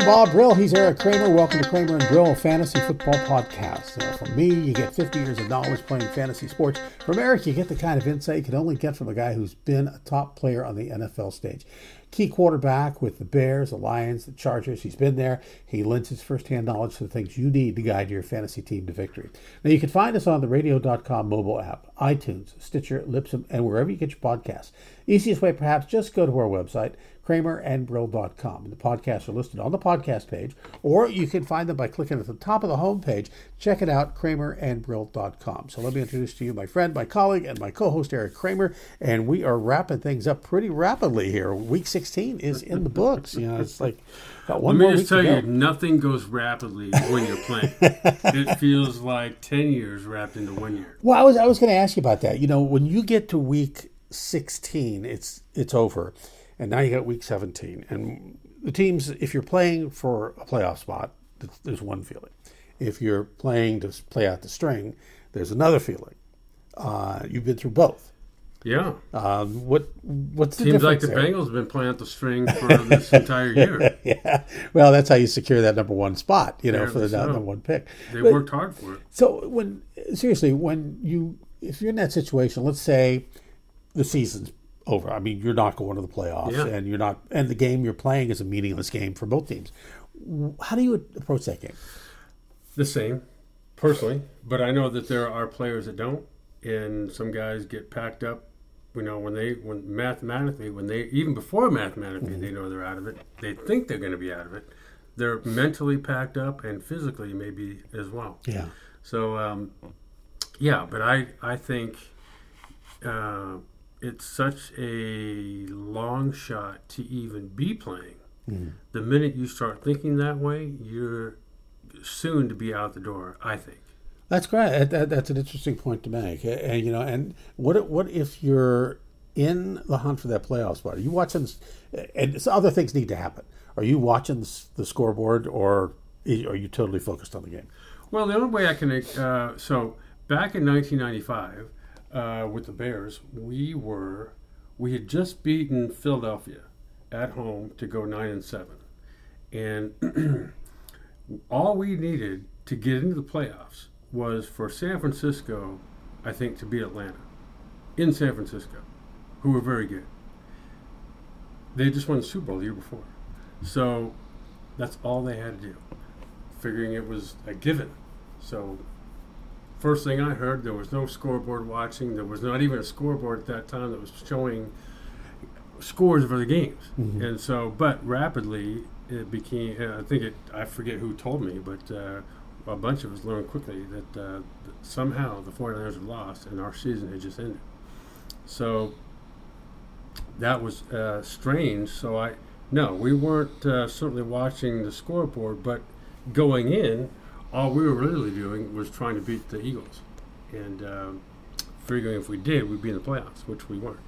I'm Bob Brill. He's Eric Kramer. Welcome to Kramer and Brill, a fantasy football podcast. Uh, from me, you get 50 years of knowledge playing fantasy sports. From Eric, you get the kind of insight you can only get from a guy who's been a top player on the NFL stage. Key quarterback with the Bears, the Lions, the Chargers. He's been there. He lends his firsthand knowledge to the things you need to guide your fantasy team to victory. Now, you can find us on the radio.com mobile app, iTunes, Stitcher, Libsyn, and wherever you get your podcasts. Easiest way, perhaps, just go to our website, kramerandbrill.com. The podcasts are listed on the podcast page, or you can find them by clicking at the top of the home page. Check it out, kramerandbrill.com. So let me introduce to you my friend, my colleague, and my co-host, Eric Kramer, and we are wrapping things up pretty rapidly here. Week 16 is in the books. You know, it's like got one Let more me just tell you, nothing goes rapidly when you're playing. it feels like 10 years wrapped into one year. Well, I was I was going to ask you about that. You know, when you get to week 16, it's it's over, and now you got week 17, and the teams, if you're playing for a playoff spot, there's one feeling. If you're playing to play out the string, there's another feeling. Uh, you've been through both. Yeah. Um, what what's the difference? Seems like the there? Bengals have been playing out the string for this entire year. yeah, well, that's how you secure that number one spot. You know, for the so. number one pick. They But- worked hard for it. So when seriously, when you if you're in that situation, let's say the season's over. I mean, you're not going to the playoffs, Yeah. and you're not, and the game you're playing is a meaningless game for both teams. How do you approach that game? The same, personally. But I know that there are players that don't, and some guys get packed up. You know, when they, when mathematically, when they, even before mathematically, they know they're out of it. They think they're going to be out of it. They're mentally packed up and physically maybe as well. Yeah, So um, yeah, but I I think uh, it's such a long shot to even be playing. The minute you start thinking that way, you're soon to be out the door. I think. that's great. That, that- that's an interesting point to make. And you know, and what if- what if you're in the hunt for that playoff spot? Are you watching? And so other things need to happen. Are you watching the scoreboard, or are you totally focused on the game? Well, the only way I can uh, so back in 1995 uh, with the Bears, we were we had just beaten Philadelphia at home to go nine and seven, and all we needed to get into the playoffs was for San Francisco, I think, to beat Atlanta in San Francisco, who were very good. They just won the Super Bowl the year before, so that's all they had to do figuring it was a given. So, first thing I heard, there was no scoreboard watching. There was not even a scoreboard at that time that was showing scores for the games. And so, but rapidly, it became. uh, I think it. I forget who told me, but uh, a bunch of us learned quickly that, uh, that somehow the 49ers had lost and our season had just ended. So that was uh, strange. So I no, we weren't uh, certainly watching the scoreboard, but going in, all we were really doing was trying to beat the Eagles, and um, figuring if we did, we'd be in the playoffs, which we weren't.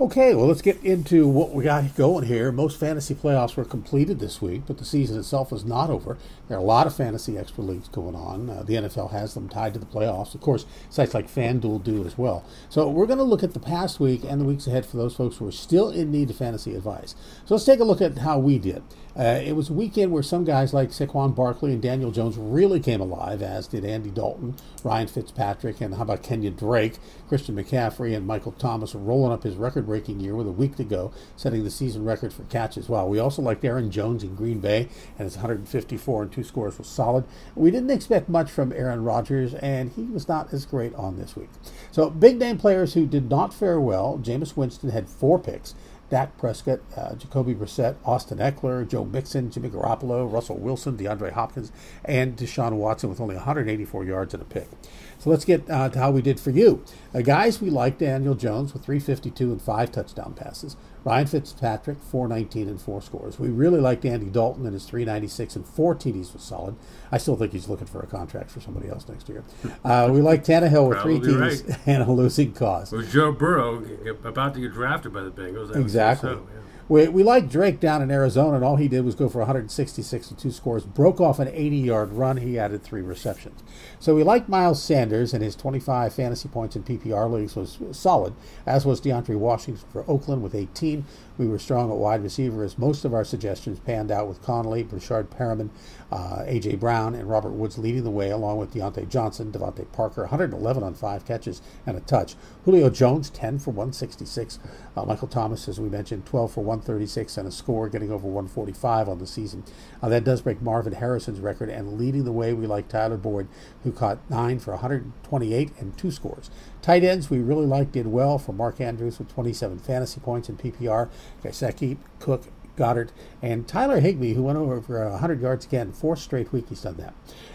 Okay, well, let's get into what we got going here. Most fantasy playoffs were completed this week, but the season itself is not over. There are a lot of fantasy extra leagues going on. Uh, the NFL has them tied to the playoffs. Of course, sites like FanDuel do as well. So we're going to look at the past week and the weeks ahead for those folks who are still in need of fantasy advice. So let's take a look at how we did. Uh, it was a weekend where some guys like Saquon Barkley and Daniel Jones really came alive, as did Andy Dalton, Ryan Fitzpatrick, and how about Kenyon Drake? Christian McCaffrey and Michael Thomas rolling up his record breaking year with a week to go, setting the season record for catches. Wow, we also liked Aaron Jones in Green Bay, and his 154 and two scores was solid. We didn't expect much from Aaron Rodgers, and he was not as great on this week. So, big name players who did not fare well Jameis Winston had four picks. Dak Prescott, uh, Jacoby Brissett, Austin Ekeler, Joe Mixon, Jimmy Garoppolo, Russell Wilson, DeAndre Hopkins, and Deshaun Watson with only 184 yards and a pick. So let's get uh, to how we did for you. Uh, guys, we like Daniel Jones with 352 and five touchdown passes. Ryan Fitzpatrick, 419 and four scores. We really liked Andy Dalton and his 396 and four TDs was solid. I still think he's looking for a contract for somebody else next year. Uh, we like Tannehill with three TDs right. and a losing cause. Joe Burrow about to get drafted by the Bengals? exactly. So, yeah. We, we like Drake down in Arizona, and all he did was go for 166 and two scores, broke off an 80 yard run. He added three receptions. So we like Miles Sanders, and his 25 fantasy points in PPR leagues was solid, as was DeAndre Washington for Oakland with 18. We were strong at wide receiver, as most of our suggestions panned out with Conley, Breshad Perriman, uh, A.J. Brown, and Robert Woods leading the way, along with Diontae Johnson, DeVante Parker, 111 on five catches and a touch. Julio Jones, 10 for 166. Uh, Michael Thomas, as we mentioned, 12 for 136 and a score, getting over 145 on the season. Uh, that does break Marvin Harrison's record, and leading the way, we like Tyler Boyd, who caught 9 for 128 and two scores. Tight ends, we really liked did well for Mark Andrews with 27 fantasy points in PPR. Gesicki, Cook, Goedert, and Tyler Higbee, who went over for 100 yards again. Fourth straight week he's done that.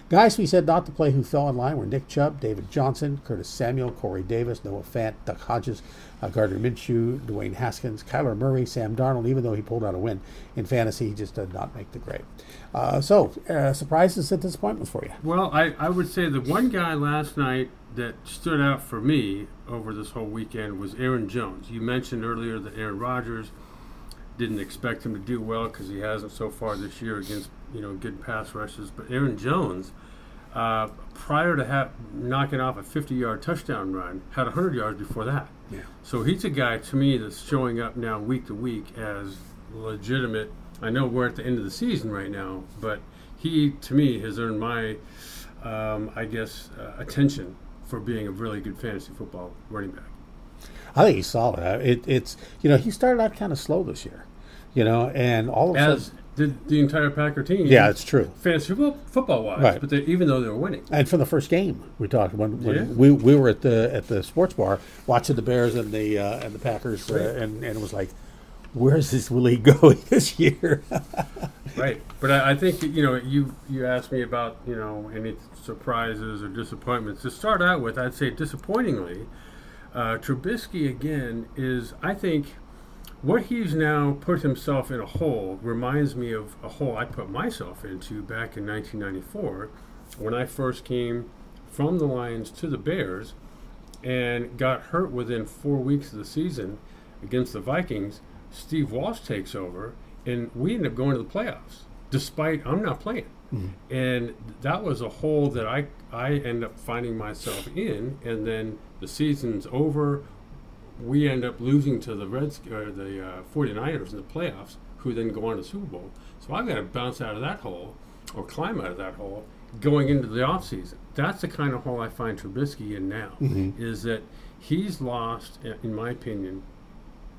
Guys we said not to play who fell in line were Nick Chubb, David Johnson, Curtis Samuel, Corey Davis, Noah Fant, Duck Hodges, uh, Gardner Minshew, Dwayne Haskins, Kyler Murray, Sam Darnold. Even though he pulled out a win in fantasy, he just did not make the grade. Uh, so, uh, surprises and disappointments for you? Well, I, I would say the one guy last night that stood out for me over this whole weekend was Aaron Jones. You mentioned earlier that Aaron Rodgers – didn't expect him to do well because he hasn't so far this year against you know good pass rushes. But Aaron Jones, uh, prior to ha- knocking off a 50-yard touchdown run, had 100 yards before that. Yeah. So he's a guy to me that's showing up now week to week as legitimate. I know we're at the end of the season right now, but he to me has earned my, um, I guess, uh, attention for being a really good fantasy football running back. I think he's solid. It, it's you know he started out kind of slow this year, you know, and all of As sudden. did the entire Packer team. Yeah, it's true. Fantasy football, football wise, right. but they, even though they were winning, and from the first game we talked when, when yeah. we, we were at the at the sports bar watching the Bears and the uh, and the Packers, uh, and and it was like, where's this league going this year? right, but I, I, think you know you you asked me about you know any surprises or disappointments. To start out with, I'd say disappointingly uh, Trubisky again is, I think, what he's now put himself in a hole reminds me of a hole I put myself into back in 1994 when I first came from the Lions to the Bears and got hurt within four weeks of the season against the Vikings. Steve Walsh takes over, and we end up going to the playoffs despite I'm not playing. Mm-hmm. And that was a hole that I I end up finding myself in, and then the season's over. We end up losing to the Reds or the uh, 49ers in the playoffs, who then go on to the Super Bowl. So I've got to bounce out of that hole or climb out of that hole going into the offseason. That's the kind of hole I find Trubisky in now, mm-hmm. is that he's lost, in my opinion,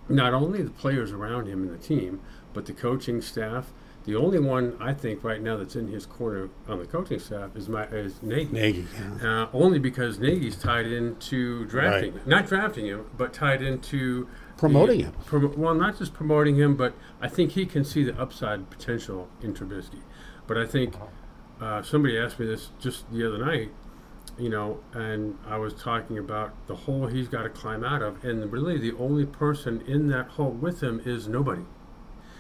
not only the players around him and the team, but the coaching staff – the only one I think right now that's in his corner on the coaching staff is my is Nagy. Nagy, yeah. uh, only because Nagy's tied into drafting, right. not drafting him, but tied into promoting the, him. Prom- well, not just promoting him, but I think he can see the upside potential in Trubisky. But I think uh, somebody asked me this just the other night, you know, and I was talking about the hole he's got to climb out of, and really the only person in that hole with him is nobody.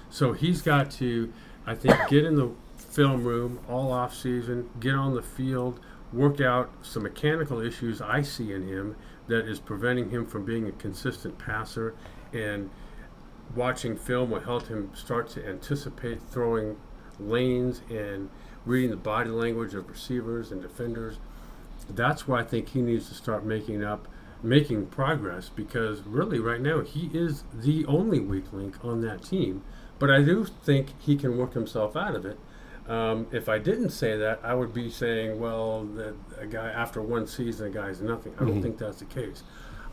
So he's got to I think get in the film room all off season, get on the field, work out some mechanical issues I see in him that is preventing him from being a consistent passer and watching film will help him start to anticipate throwing lanes and reading the body language of receivers and defenders. That's why I think he needs to start making up making progress because really right now he is the only weak link on that team but I do think he can work himself out of it. Um, if I didn't say that, I would be saying, well, that a guy after one season, a guy's nothing. I don't mm-hmm. think that's the case.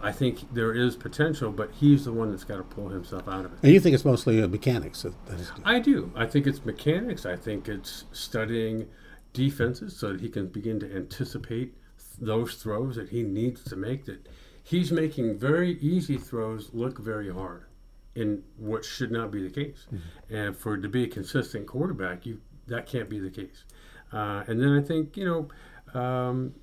I think there is potential, but he's the one that's got to pull himself out of it. And you think it's mostly uh, mechanics? That, that I do. I think it's mechanics. I think it's studying defenses so that he can begin to anticipate those throws that he needs to make. That he's making very easy throws look very hard in what should not be the case. Mm-hmm. And for to be a consistent quarterback, you that can't be the case. Uh, and then I think you know um,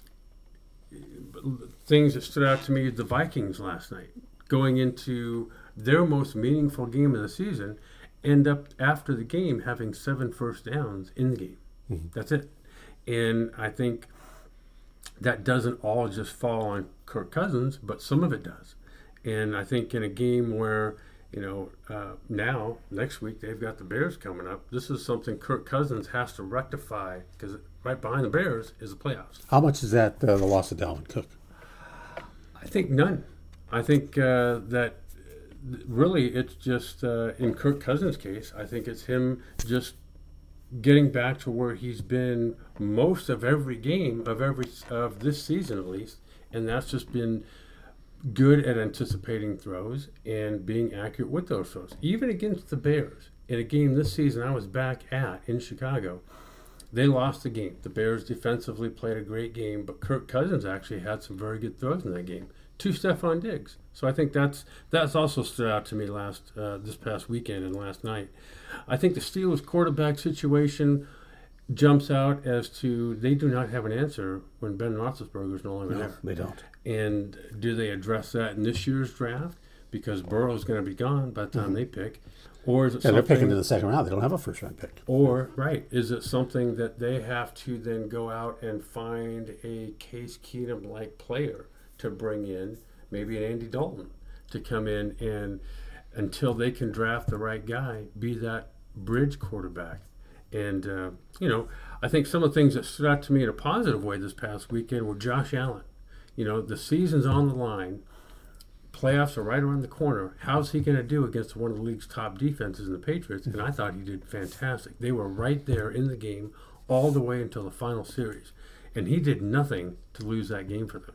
things that stood out to me: the Vikings last night going into their most meaningful game of the season, end up after the game having seven first downs in the game. Mm-hmm. That's it. And I think that doesn't all just fall on Kirk Cousins, but some of it does. And I think in a game where, you know, uh, now, next week, they've got the Bears coming up, this is something Kirk Cousins has to rectify because right behind the Bears is the playoffs. How much is that uh, the loss of Dalvin Cook? I think none. I think uh, that really it's just uh, in Kirk Cousins' case, I think it's him just getting back to where he's been most of every game of every of this season at least, and that's just been good at anticipating throws and being accurate with those throws. Even against the Bears in a game this season I was back at in Chicago, they lost the game. The Bears defensively played a great game, but Kirk Cousins actually had some very good throws in that game to Stefon Diggs. So I think that's that's also stood out to me last uh, this past weekend and last night. I think the Steelers quarterback situation jumps out as to they do not have an answer when Ben Roethlisberger is no longer no, there. They don't. And do they address that in this year's draft because Burrow is going to be gone by the time mm-hmm. they pick? Or is it yeah, they're picking in the second round. They don't have a first round pick. Or right, is it something that they have to then go out and find a Case Keenum like player to bring in, maybe an Andy Dalton to come in and until they can draft the right guy, be that bridge quarterback. And uh, you know, I think some of the things that stood out to me in a positive way this past weekend were Josh Allen. You know, the season's on the line. Playoffs are right around the corner. How's he going to do against one of the league's top defenses in the Patriots? And I thought he did fantastic. They were right there in the game all the way until the final series. And he did nothing to lose that game for them.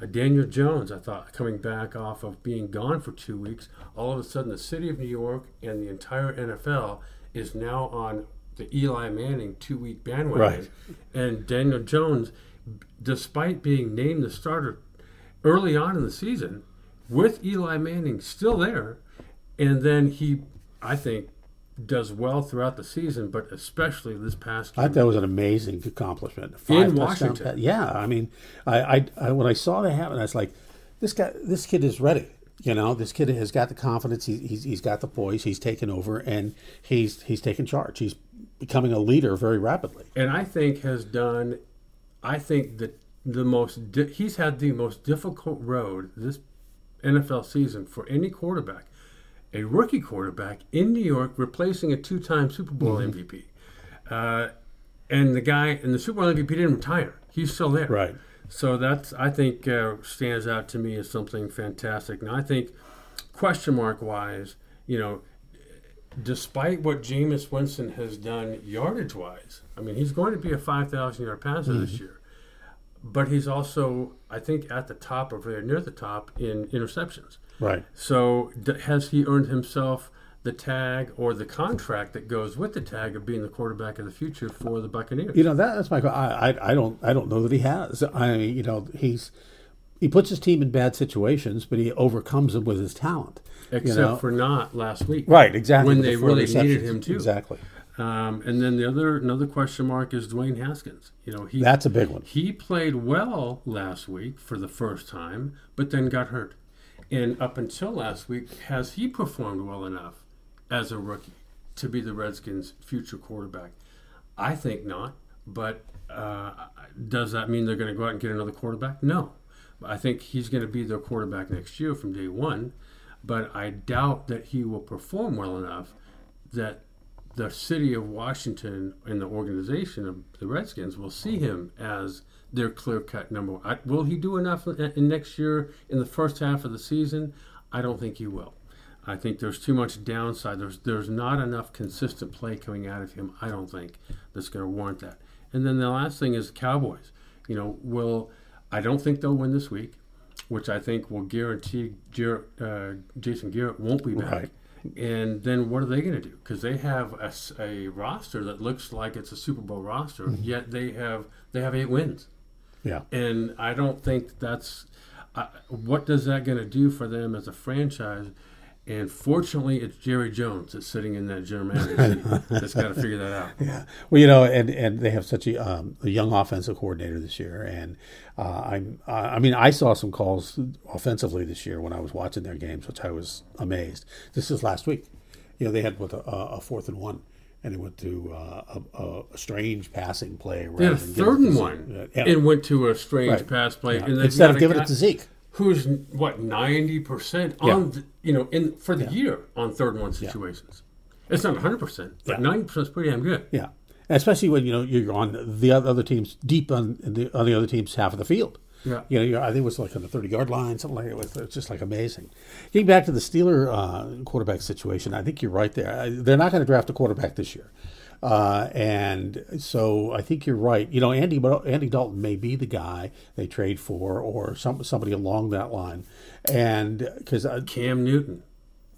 Uh, Daniel Jones, I thought, coming back off of being gone for two weeks, all of a sudden the city of New York and the entire NFL is now on the Eli Manning two week bandwagon. Right. And Daniel Jones, despite being named the starter early on in the season, with Eli Manning still there, and then he, I think, does well throughout the season, but especially this past. Game. I thought that was an amazing accomplishment. Five in Washington, pass. yeah. I mean, I, I, I, when I saw that happen, I was like, this guy, this kid is ready. You know, this kid has got the confidence. He, he's he's got the poise. He's taken over, and he's he's taken charge. He's becoming a leader very rapidly. And I think has done. I think that the most di- he's had the most difficult road this NFL season for any quarterback a rookie quarterback in New York replacing a two-time Super Bowl mm-hmm. MVP. Uh, and the guy in the Super Bowl MVP didn't retire; he's still there. Right. So that's I think uh, stands out to me as something fantastic. And I think question mark wise, you know, despite what Jameis Winston has done yardage wise, I mean he's going to be a five thousand yard passer mm-hmm. this year, but he's also I think at the top or very near the top in interceptions. Right. So has he earned himself the tag or the contract that goes with the tag of being the quarterback of the future for the Buccaneers? You know that, that's my. I, I I don't I don't know that he has. I mean, you know he's he puts his team in bad situations, but he overcomes them with his talent. Except you know? for not last week, right? Exactly. When they really needed him too. Exactly. Um, and then the other another question mark is Dwayne Haskins. You know, he that's a big one. He played well last week for the first time, but then got hurt. And up until last week, has he performed well enough as a rookie to be the Redskins' future quarterback? I think not. But uh, does that mean they're going to go out and get another quarterback? No. I think he's going to be their quarterback next year from day one. But I doubt that he will perform well enough that the city of Washington and the organization of the Redskins will see him as their clear cut number one. I, will he do enough in next year in the first half of the season? I don't think he will. I think there's too much downside. There's there's not enough consistent play coming out of him. I don't think that's going to warrant that. And then the last thing is the Cowboys. You know, will I don't think they'll win this week, which I think will guarantee Garrett, uh, Jason Garrett won't be back. Right. And then what are they going to do? Because they have a, a, roster that looks like it's a Super Bowl roster, mm-hmm. yet they have they have eight wins. Yeah. And I don't think that's uh, what does that going to do for them as a franchise. And fortunately, it's Jerry Jones that's sitting in that general manager seat that's got to figure that out. Yeah. Well, you know, and, and they have such a, um, a young offensive coordinator this year, and uh, I'm I mean I saw some calls offensively this year when I was watching their games, which I was amazed. This is last week. You know, they had with a, a fourth and one and it went to uh, a, a, strange passing play. They had a third and one. Yeah. It went to a strange Right. pass play, Yeah. and Instead of giving guy it to Zeke. Who's what ninety percent Yeah. on the, you know in for the Yeah. year on third and one situations. It's not hundred percent, but Yeah. ninety percent is pretty damn good. Yeah, And especially when you know you're on the other team's deep on the on the other team's half of the field. Yeah. You know, you're, I think it was like on the 30 yard line, something like it was it's just like amazing. Getting back to the Steeler uh, quarterback situation, I think you're right there. They're not going to draft a quarterback this year. Uh, and so I think you're right. You know, Andy Andy Dalton may be the guy they trade for, or some somebody along that line. And because Cam Newton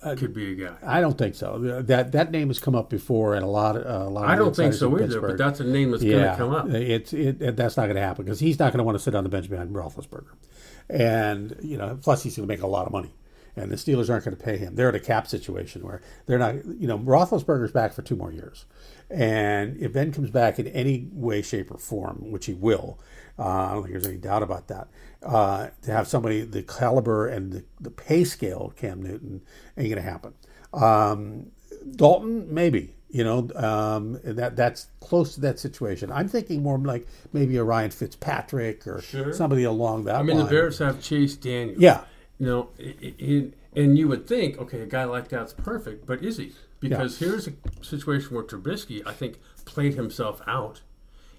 Uh, could be a guy. I don't think so. That that name has come up before, and a lot of a lot. Of I don't think so either, but that's a name that's yeah, going to come up. It's it, it- that's not going to happen because he's not going to want to sit on the bench behind Roethlisberger, and you know, plus he's going to make a lot of money, and the Steelers aren't going to pay him. They're in a cap situation where they're not. You know, Roethlisberger's back for two more years, and if Ben comes back in any way, shape, or form, which he will, uh, I don't think there's any doubt about that. Uh, to have somebody the caliber and the, the pay scale of Cam Newton ain't going to happen. Um, Dalton, maybe. You know, um, that that's close to that situation. I'm thinking more like maybe a Ryan Fitzpatrick or Sure. somebody along that I mean, line. the Bears have Chase Daniel. Yeah. You know, i- i- i- and you would think, okay, a guy like that's perfect, but is he? Because here's a situation where Trubisky, I think, played himself out.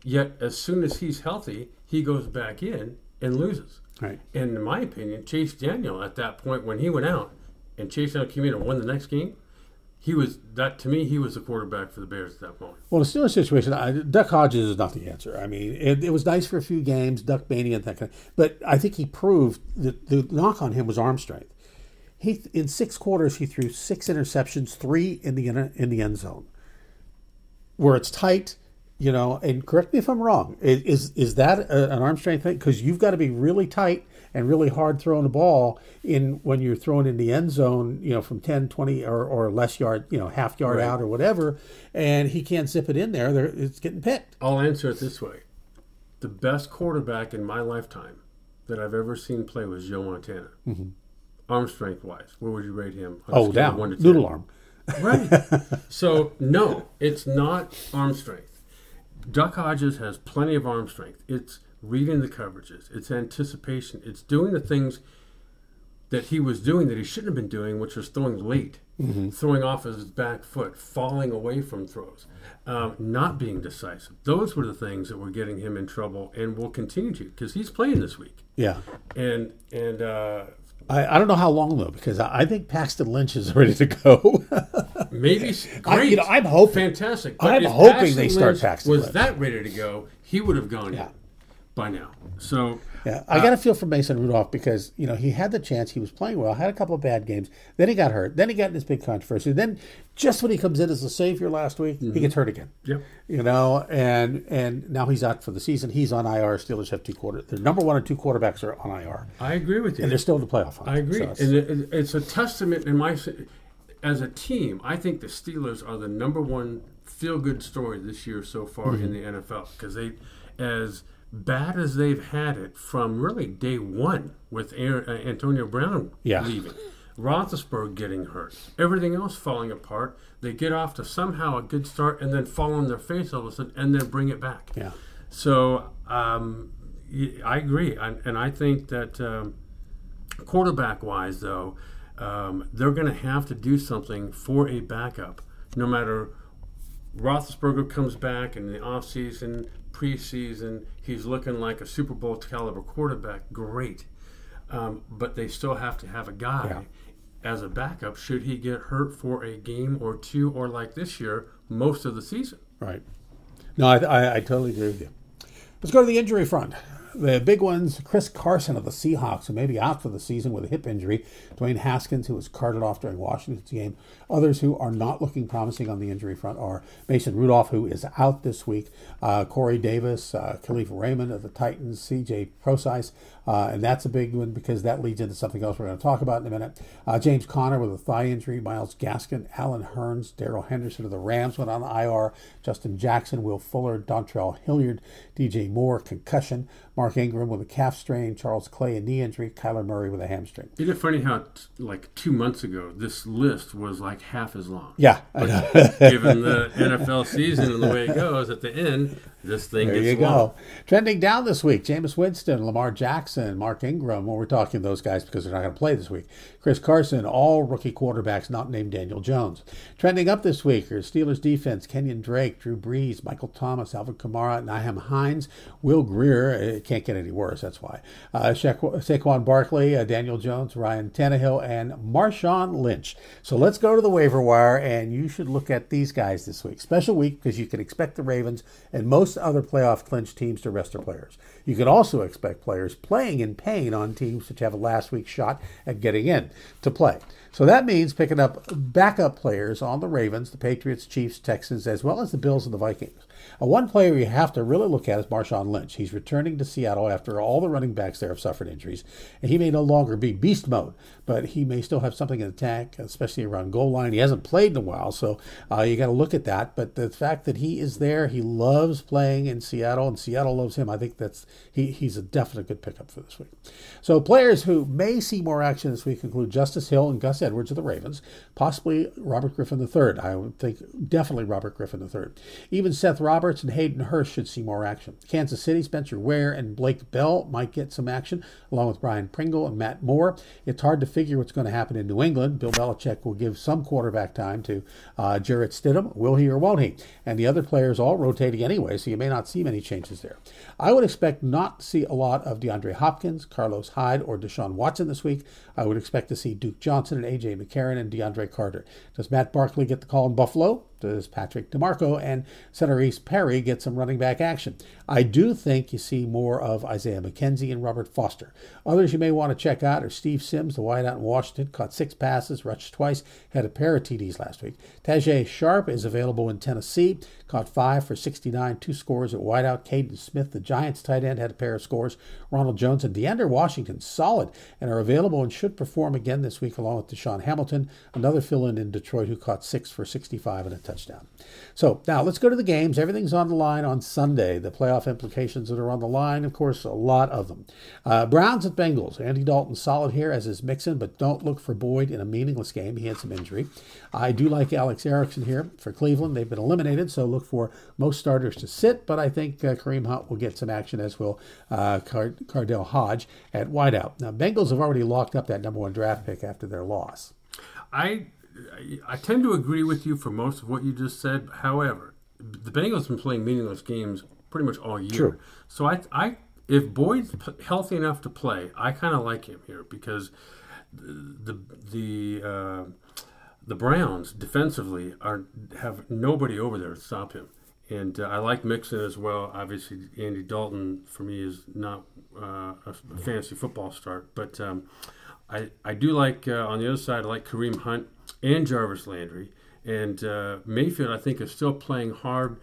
Yet, as soon as he's healthy, he goes back in and loses. Right. And in my opinion, Chase Daniel at that point when he went out and Chase Daniel came in and won the next game, he was that to me he was the quarterback for the Bears at that point. Well, the Steelers situation, I, Duck Hodges is not the answer. I mean, it, it was nice for a few games, Duck Mania and that kind of, but I think he proved that the knock on him was arm strength. He in six quarters he threw six interceptions, three in the in, the end zone, where it's tight. You know, and correct me if I'm wrong. Is is that a, an arm strength thing? Because you've got to be really tight and really hard throwing the ball in when you're throwing in the end zone. You know, from 10, 20 or, or less yard, you know, half yard Right. out or whatever, and he can't zip it in there. There, it's getting picked. I'll answer it this way: the best quarterback in my lifetime that I've ever seen play was Joe Montana. Mm-hmm. Arm strength wise, where would you rate him? Oh, down one to 10? noodle arm. Right. so no, it's not arm strength. Duck Hodges has plenty of arm strength. It's reading the coverages. It's anticipation. It's doing the things that he was doing that he shouldn't have been doing, which was throwing late, throwing off his back foot, falling away from throws, um, not being decisive. Those were the things that were getting him in trouble, and will continue to because he's playing this week. Yeah, And and uh, I, I don't know how long though because I, I think Paxton Lynch is ready to go. Maybe s- I- great. you know, I'm hoping- fantastic. I'm hoping Paxton they start Lynch Paxton Was Lynch. that ready to go? He would have gone Yeah. in by now. So Yeah, I uh, got a feel for Mason Rudolph because you know he had the chance, he was playing well, had a couple of bad games, then he got hurt, then he got in this big controversy, then just when he comes in as the savior last week, he gets mm-hmm. hurt again. Yep. You know, and and now he's out for the season. He's on IR. Steelers have two quarter. Their number one and two quarterbacks are on IR, I agree with you. and they're still in the playoff. hunt. I agree, So it's- and it, it- it's a testament in my as a team. I think the Steelers are the number one feel good story this year so far mm-hmm. in the NFL because they, as bad as they've had it from really day one with Aaron, uh, Antonio Brown Yeah. leaving. Roethlisberger getting hurt, everything else falling apart. They get off to somehow a good start and then fall on their face all of a sudden and then bring it back. yeah, So um, I agree, and, and I think that um, quarterback wise, though, um, they're going to have to do something for a backup, no matter. Roethlisberger comes back in the offseason, preseason, he's looking like a Super Bowl caliber quarterback. Great. Um, but they still have to have a guy as a backup should he get hurt for a game or two, or like this year, most of the season. right. No, I, I, I totally agree with you. Let's go to the injury front. The big ones Chris Carson of the Seahawks, who may be out for the season with a hip injury. Dwayne Haskins, who was carted off during Washington's game. Others who are not looking promising on the injury front are Mason Rudolph, who is out this week, uh, Corey Davis, uh, Kalif Raymond of the Titans, CJ Prosise Uh, and that's a big one because that leads into something else we're going to talk about in a minute. Uh, James Conner with a thigh injury, Myles Gaskin, Allen Hurns, Darrell Henderson of the Rams went on IR, Justin Jackson, Will Fuller, Dontrell Hilliard, DJ Moore, concussion, Mark Ingram with a calf strain, Charles Clay a knee injury, Kyler Murray with a hamstring. Isn't it funny how, like two months ago, this list was like half as long? Yeah. Given the NFL season and the way it goes, at the end, this thing there gets you long. go. Trending down this week, Jameis Winston, Lamar Jackson, Mark Ingram. Well, we're talking those guys because they're not going to play this week. Chris Carson, all rookie quarterbacks not named Daniel Jones. Trending up this week are Steelers defense, Kenyon Drake, Drew Brees, Michael Thomas, Alvin Kamara, Nyheim Hines, Will Grier. It can't get any worse, that's why. Uh, Shaq- Saquon Barkley, uh, Daniel Jones, Ryan Tannehill, and Marshawn Lynch. So let's go to the waiver wire, and you should look at these guys this week. Special week because you can expect the Ravens and most other playoff clinch teams to rest their players. You can also expect players playing in pain on teams which have a last week shot at getting in to play. So that means picking up backup players on the Ravens, the Patriots, Chiefs, Texans, as well as the Bills and the Vikings. Uh, one player you have to really look at is Marshawn Lynch. He's returning to Seattle after all the running backs there have suffered injuries, and he may no longer be beast mode, but he may still have something in tank, especially around goal line. He hasn't played in a while, so uh, you got to look at that. But the fact that he is there, he loves playing in Seattle, and Seattle loves him. I think that's he, he's a definite good pickup for this week. So players who may see more action this week include Justice Hill and Gus Edwards of the Ravens, possibly Robert Griffin III. I would think definitely Robert Griffin III. Even Seth Roberts and Hayden Hurst should see more action. Kansas City, Spencer Ware and Blake Bell might get some action, along with Brian Pringle and Matt Moore. It's hard to figure what's going to happen in New England. Bill Belichick will give some quarterback time to uh, Jarrett Stidham. Will he or won't he? And the other players all rotating anyway, so you may not see many changes there. I would expect not to see a lot of DeAndre Hopkins, Carlos Hyde, or Deshaun Watson this week. I would expect to see Duke Johnson and AJ McCarron and DeAndre Carter. Does Matt Barkley get the call in Buffalo? Does Patrick DiMarco and Senorise Perry get some running back action? I do think you see more of Isaiah McKenzie and Robert Foster. Others you may want to check out are Steve Sims, the wideout in Washington, caught six passes, rushed twice, had a pair of TDs last week. Tajaé Sharpe is available in Tennessee, caught five for 69, two scores at wideout. Kaden Smith, the Giants tight end, had a pair of scores. Ronald Jones and DeAndre Washington, solid, and are available and should perform again this week, along with DaeSean Hamilton, another fill in in Detroit who caught six for 65 and a touchdown. So now let's go to the games. Everything's on the line on Sunday. The playoff implications that are on the line, of course, a lot of them. Uh, Browns at Bengals. Andy Dalton solid here as is Mixon, but don't look for Boyd in a meaningless game. He had some injury. I do like Alex Erickson here for Cleveland. They've been eliminated, so look for most starters to sit, but I think uh, Kareem Hunt will get some action, as will uh, Car- Cardell Hodge at wideout. Now, Bengals have already locked up that number one draft pick after their loss. I I tend to agree with you for most of what you just said. However, the Bengals have been playing meaningless games pretty much all year. True. So I, I if Boyd's p- healthy enough to play, I kind of like him here because the the uh, the Browns defensively are have nobody over there to stop him. And uh, I like Mixon as well. Obviously, Andy Dalton for me is not uh, a fantasy football start, but um, I, I do like uh, on the other side. I like Kareem Hunt and Jarvis Landry, and uh, Mayfield. I think is still playing hard.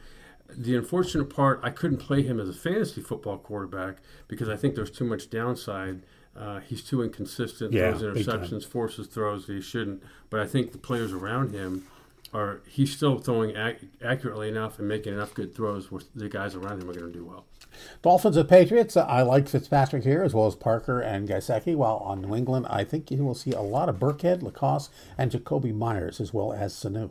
The unfortunate part, I couldn't play him as a fantasy football quarterback because I think there's too much downside. Uh, he's too inconsistent. Yeah, throws interceptions, forces throws that he shouldn't. But I think the players around him are. He's still throwing ac- accurately enough and making enough good throws where the guys around him are going to do well. Dolphins at Patriots. I like Fitzpatrick here as well as Parker and Gesicki. While on New England, I think you will see a lot of Burkhead, Lacoste, and Jakobi Meyers as well as Sanu.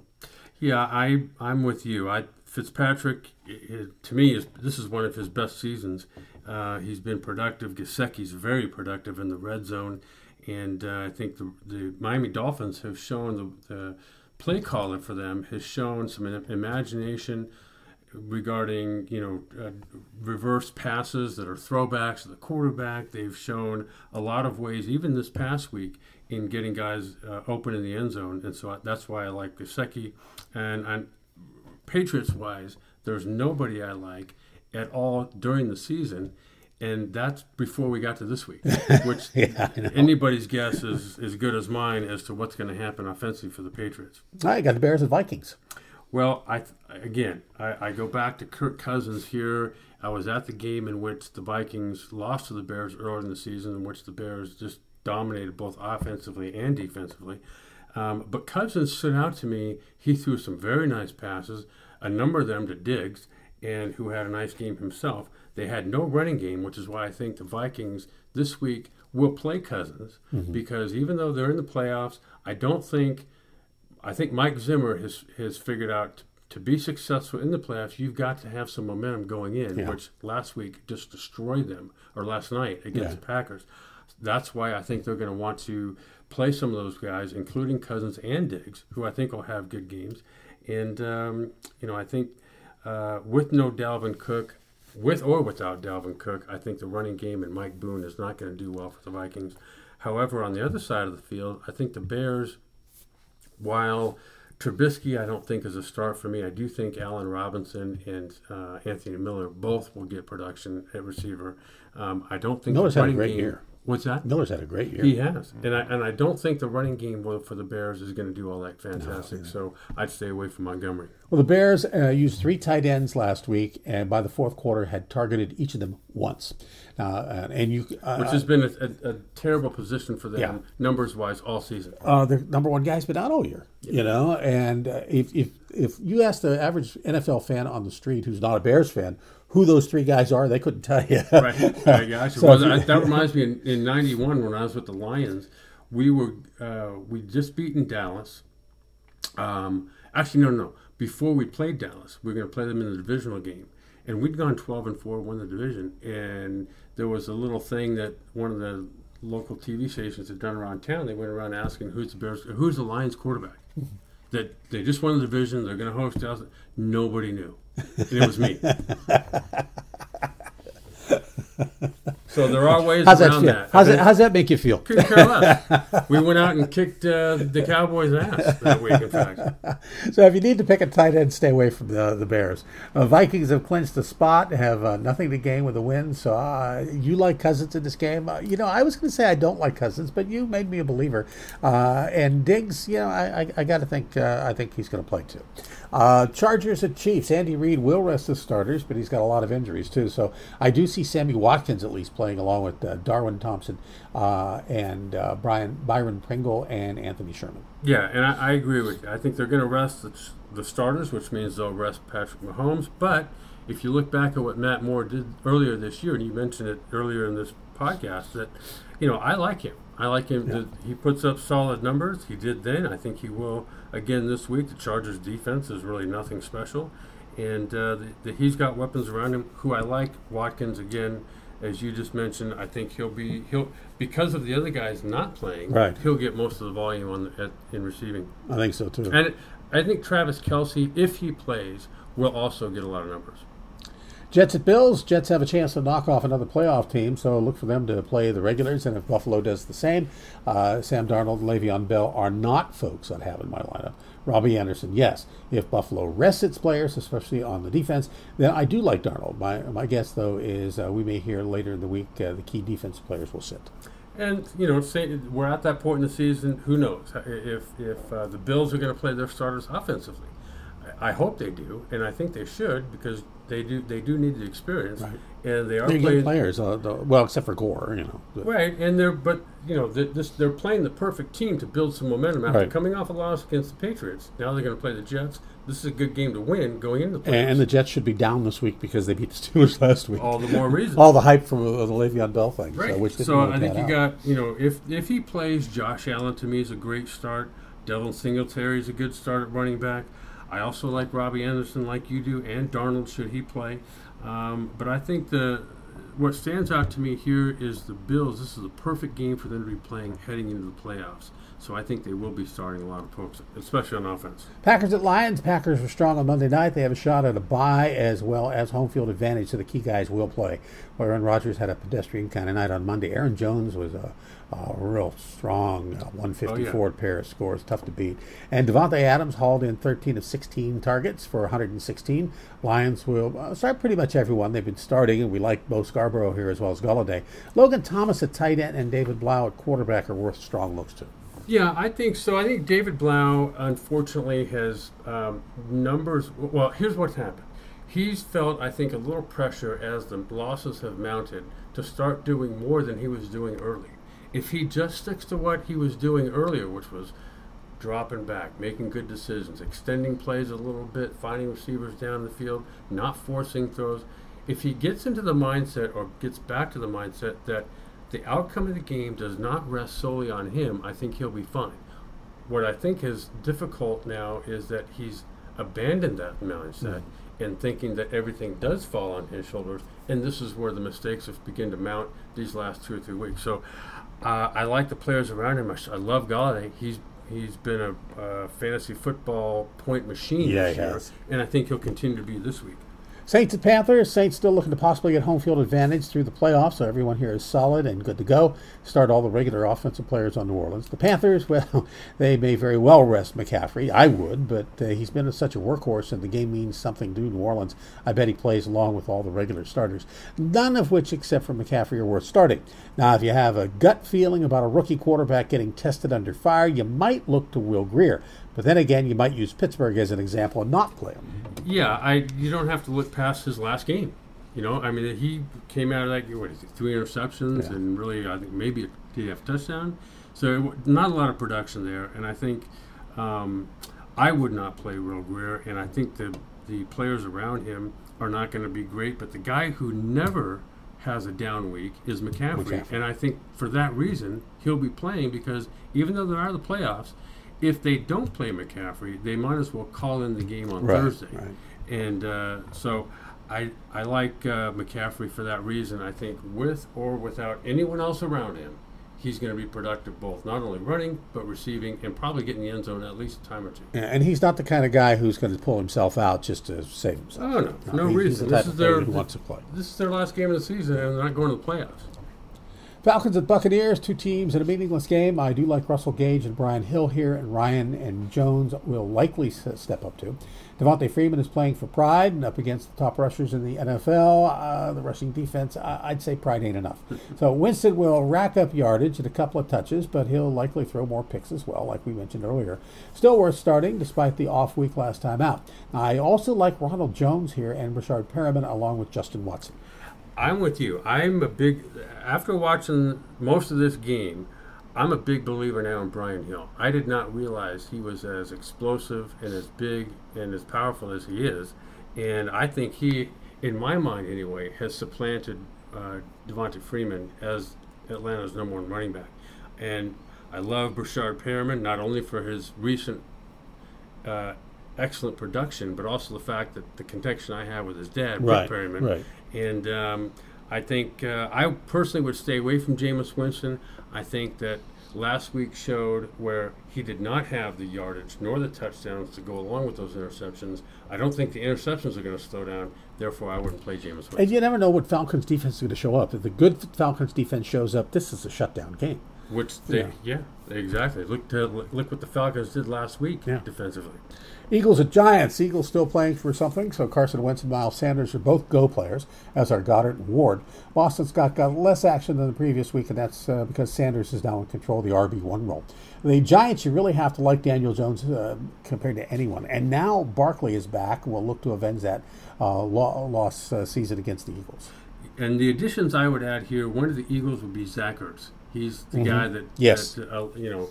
Yeah, I I'm with you. I Fitzpatrick i- i- to me is this is one of his best seasons. Uh, he's been productive. Gesicki's very productive in the red zone, and uh, I think the the Miami Dolphins have shown the, the play caller for them has shown some imagination regarding you know uh, reverse passes that are throwbacks to the quarterback. They've shown a lot of ways, even this past week, in getting guys uh, open in the end zone, and so I, that's why I like Gesicki. And I'm Patriots wise, there's nobody I like at all during the season. And that's before we got to this week, which Yeah, anybody's guess is as good as mine as to what's going to happen offensively for the Patriots. All right, got the Bears and Vikings. Well, I again, I, I go back to Kirk Cousins here. I was at the game in which the Vikings lost to the Bears earlier in the season, in which the Bears just dominated both offensively and defensively. Um, but Cousins stood out to me. He threw some very nice passes, a number of them to Diggs, and who had a nice game himself. They had no running game, which is why I think the Vikings this week will play Cousins mm-hmm. because even though they're in the playoffs, I don't think I think Mike Zimmer has has figured out to be successful in the playoffs, you've got to have some momentum going in, yeah. which last week just destroyed them, or last night against yeah. the Packers. That's why I think they're going to want to play some of those guys, including Cousins and Diggs, who I think will have good games. And, um, you know, I think uh, with no Dalvin Cook, with or without Dalvin Cook, I think the running game and Mike Boone is not going to do well for the Vikings. However, on the other side of the field, I think the Bears, while Trubisky, I don't think is a start for me. I do think Allen Robinson and uh, Anthony Miller both will get production at receiver. Um, I don't think Miller's had a great game, year. What's that? Miller's had a great year. He has, and I and I don't think the running game for the Bears is going to do all that fantastic. No, yeah. So I'd stay away from Montgomery. Well, the Bears uh, used three tight ends last week, and by the fourth quarter had targeted each of them once. Uh, and you, uh, which has been a, a, a, terrible position for them yeah. numbers wise all season. Uh, the number one guy's been out all year, yeah. you know. And uh, if if if you ask the average NFL fan on the street who's not a Bears fan who those three guys are, they couldn't tell you. right. I so well, that, that, reminds me in, '91 when I was with the Lions, we were uh, we just beaten Dallas. Um, actually, no, no. Before we played Dallas, we were going to play them in the divisional game, and we'd gone 12 and four, won the division, and there was a little thing that one of the local TV stations had done around town. They went around asking who's the Bears, who's the Lions quarterback. That they just won the division, they're going to host Dallas. Nobody knew, and it was me. So there are ways how's around that. that. How's, that, how's that make you feel? Could care less. we went out and kicked uh, the Cowboys' ass that week, in fact. So if you need to pick a tight end, stay away from the, the Bears. Uh, Vikings have clinched the spot, have uh, nothing to gain with a win. So uh, you like Cousins in this game. Uh, you know, I was going to say I don't like Cousins, but you made me a believer. Uh, and Diggs, you know, I, I, I got to think I think he's going to play too. Uh, Chargers at Chiefs. Andy Reid will rest the starters, but he's got a lot of injuries too. So I do see Sammy Watkins at least playing along with uh, Darwin Thompson uh, and uh, Brian Byron Pringle and Anthony Sherman. Yeah, and I, I agree with you. I think they're going to rest the, the, starters, which means they'll rest Patrick Mahomes. But if you look back at what Matt Moore did earlier this year, and you mentioned it earlier in this podcast, that you know I like him. I like him. Yeah. he puts up solid numbers. He did then. I think he will again this week. The Chargers' defense is really nothing special, and uh, the, the, he's got weapons around him. Who I like, Watkins again, as you just mentioned. I think he'll be he'll because of the other guys not playing. Right. He'll get most of the volume on the, at, in receiving. I think so too. And it, I think Travis Kelce, if he plays, will also get a lot of numbers. Jets at Bills. Jets have a chance to knock off another playoff team, so look for them to play the regulars. And if Buffalo does the same, uh, Sam Darnold and Le'Veon Bell are not folks I'd have in my lineup. Robbie Anderson, yes. If Buffalo rests its players, especially on the defense, then I do like Darnold. My my guess though is uh, we may hear later in the week uh, the key defensive players will sit. And you know, say we're at that point in the season. Who knows if if uh, the Bills are going to play their starters offensively? I hope they do, and I think they should because they do they do need the experience, right. and they are they're playing players. Uh, the, well, except for Gore, you know. Right, and they're but you know they're, this, they're playing the perfect team to build some momentum after right. coming off a loss against the Patriots. Now they're going to play the Jets. This is a good game to win going into the playoffs. And the Jets should be down this week because they beat the Steelers last week. All the more reason. All the hype from the Le'Veon Bell thing. Right. So, so I think you out. got you know if if he plays, Josh Allen to me is a great start. Devin Singletary is a good start at running back. I also like Robbie Anderson, like you do, and Darnold should he play. Um, but I think the what stands out to me here is the Bills. This is a perfect game for them to be playing heading into the playoffs. So I think they will be starting a lot of folks, especially on offense. Packers at Lions. Packers were strong on Monday night. They have a shot at a bye as well as home field advantage, so the key guys will play. Aaron Rodgers had a pedestrian kind of night on Monday. Aaron Jones was a, a real strong uh, 154 oh, yeah. pair of scores, tough to beat. And Davante Adams hauled in 13 of 16 targets for 116. Lions will uh, start pretty much everyone. They've been starting, and we like Bo Scarborough here as well as Golladay. Logan Thomas at tight end and David Blough at quarterback are worth strong looks too. Yeah, I think so. I think David Blough, unfortunately, has um, numbers. Well, here's what's happened. he's felt, I think, a little pressure as the losses have mounted to start doing more than he was doing early. If he just sticks to what he was doing earlier, which was dropping back, making good decisions, extending plays a little bit, finding receivers down the field, not forcing throws. If he gets into the mindset or gets back to the mindset that the outcome of the game does not rest solely on him, I think he'll be fine. What I think is difficult now is that he's abandoned that mindset mm-hmm. and thinking that everything does fall on his shoulders, and this is where the mistakes have begun to mount these last two or three weeks. So uh, I like the players around him. I, I love Golladay. He's He's been a uh, fantasy football point machine yeah, this year, and I think he'll continue to be this week. Saints and Panthers. Saints still looking to possibly get home field advantage through the playoffs, so everyone here is solid and good to go. Start all the regular offensive players on New Orleans. The Panthers, well, they may very well rest McCaffrey. I would, but uh, he's been such a workhorse, and the game means something to New Orleans. I bet he plays along with all the regular starters, none of which, except for McCaffrey, are worth starting. Now, if you have a gut feeling about a rookie quarterback getting tested under fire, you might look to Will Grier. But then again, you might use Pittsburgh as an example and not play him. Yeah, I you don't have to look past his last game. You know, I mean, he came out of that what is it, three interceptions yeah. and really, I think maybe a TF touchdown. So not a lot of production there, and I think um, I would not play Will Grier, and I think the the players around him are not going to be great. But the guy who never has a down week is McCaffrey, McCaffrey, and I think for that reason he'll be playing because even though there are the playoffs, if they don't play McCaffrey, they might as well call in the game on right, Thursday. Right. And uh, so I I like uh, McCaffrey for that reason. I think with or without anyone else around him, he's going to be productive both not only running but receiving and probably getting the end zone at least a time or two. And he's not the kind of guy who's going to pull himself out just to save himself. Oh no, no, no reason. this is their wants to play. This is their last game of the season, and they're not going to the playoffs. Falcons and Buccaneers, two teams in a meaningless game. I do like Russell Gage and Brian Hill here, and Ryan and Jones will likely step up to. Devonta Freeman is playing for Pride and up against the top rushers in the NFL. Uh, the rushing defense, I'd say Pride ain't enough. so Winston will rack up yardage and a couple of touches, but he'll likely throw more picks as well, like we mentioned earlier. Still worth starting despite the off week last time out. I also like Ronald Jones here and Breshad Perriman along with Justin Watson. I'm with you. I'm a big after watching most of this game. I'm a big believer now in Brian Hill. I did not realize he was as explosive and as big and as powerful as he is, and I think he, in my mind anyway, has supplanted uh, Devonta Freeman as Atlanta's number one running back. And I love Breshad Perriman not only for his recent uh, excellent production, but also the fact that the connection I have with his dad, right, Perriman, right. And um, I think uh, I personally would stay away from Jameis Winston. I think that last week showed where he did not have the yardage nor the touchdowns to go along with those interceptions. I don't think the interceptions are going to slow down. Therefore, I wouldn't play Jameis Winston. And you never know what Falcons defense is going to show up. If the good Falcons defense shows up, this is a shutdown game. Which they, yeah, yeah exactly. Look to look what the Falcons did last week yeah. defensively. Eagles at Giants. Eagles still playing for something, so Carson Wentz and Miles Sanders are both go players, as are Goedert and Ward. Boston Scott got less action than the previous week, and that's uh, because Sanders is now in control of the RB1 role. The Giants, you really have to like Daniel Jones uh, compared to anyone. And now Barkley is back and will look to avenge that uh, loss uh, season against the Eagles. And the additions I would add here, one of the Eagles would be Zach Ertz. He's the mm-hmm. guy that, yes. That, uh, you know,